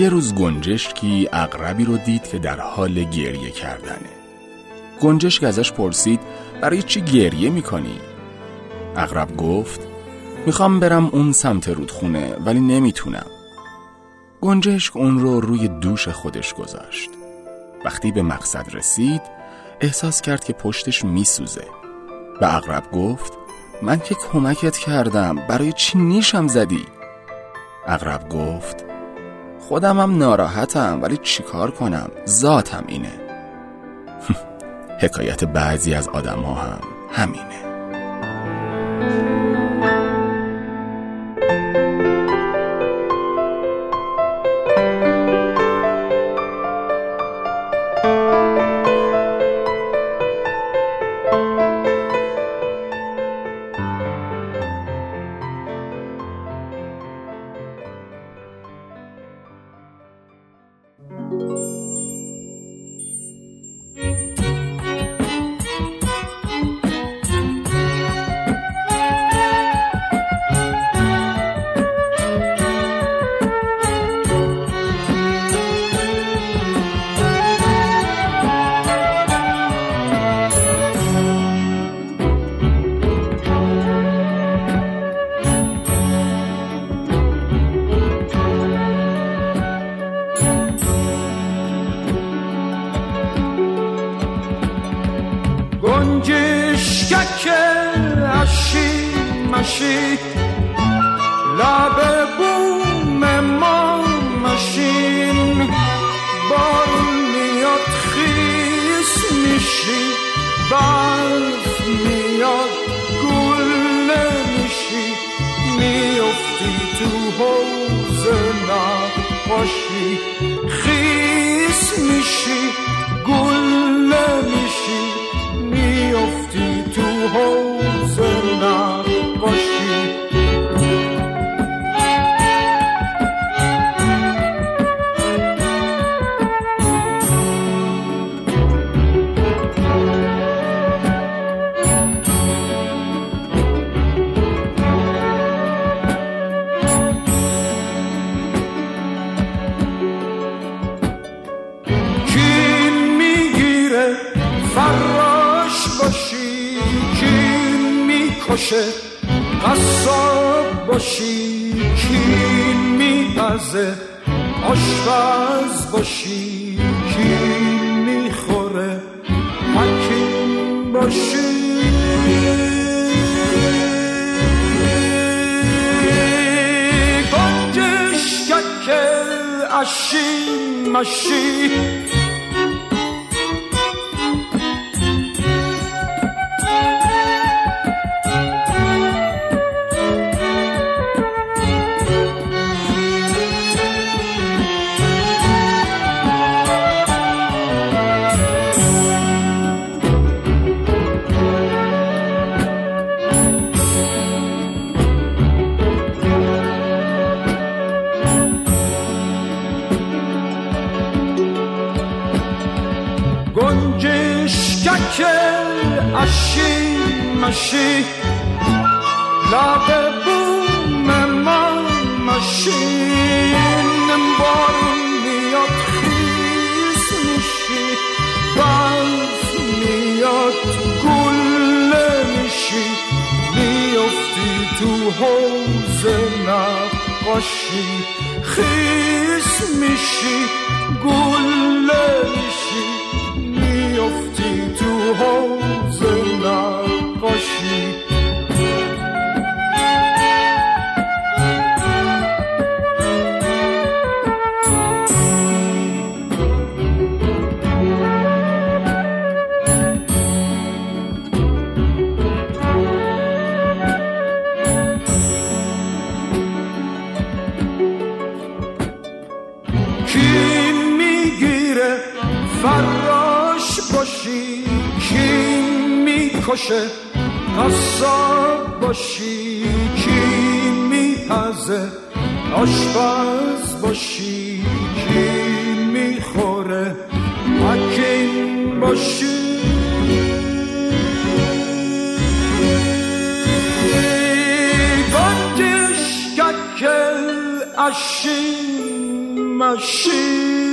یه روز گنجشکی اقربی رو دید که در حال گریه کردنه گنجشک ازش پرسید برای چی گریه می‌کنی؟ اقرب گفت می‌خوام برم اون سمت رودخونه ولی نمی‌تونم گنجشک اون رو روی دوش خودش گذاشت وقتی به مقصد رسید احساس کرد که پشتش میسوزه به اقرب گفت من که کمکت کردم برای چی نیشم زدی؟ اقرب گفت خودمم ناراحتم ولی چیکار کنم؟ ذاتم اینه. حکایت بعضی از آدم ها هم همینه. گنجشکک اشی مشی لب بوم ما مشین. بارون میاد خیس میشی برف میاد گل میشی میفتی تو حوز نقاشی خیس میشی. گل ho. می‌کشه قصاب باشی کی میپزه آشپز باشی کی می‌خوره حکیم باشی. گنجش ککل اشی مشی لب بوم ما مشین بارون میاد خیس میشی برف میاد گل میشی میفتی تو حوز نقاشی خیس میشی گل میشی کی می‌گیره فراش باشی کی می‌کشه قصاب باشی کی میپزه آشپز باشی کی می‌خوره حکیم باشی گنجش ککل اشی مشی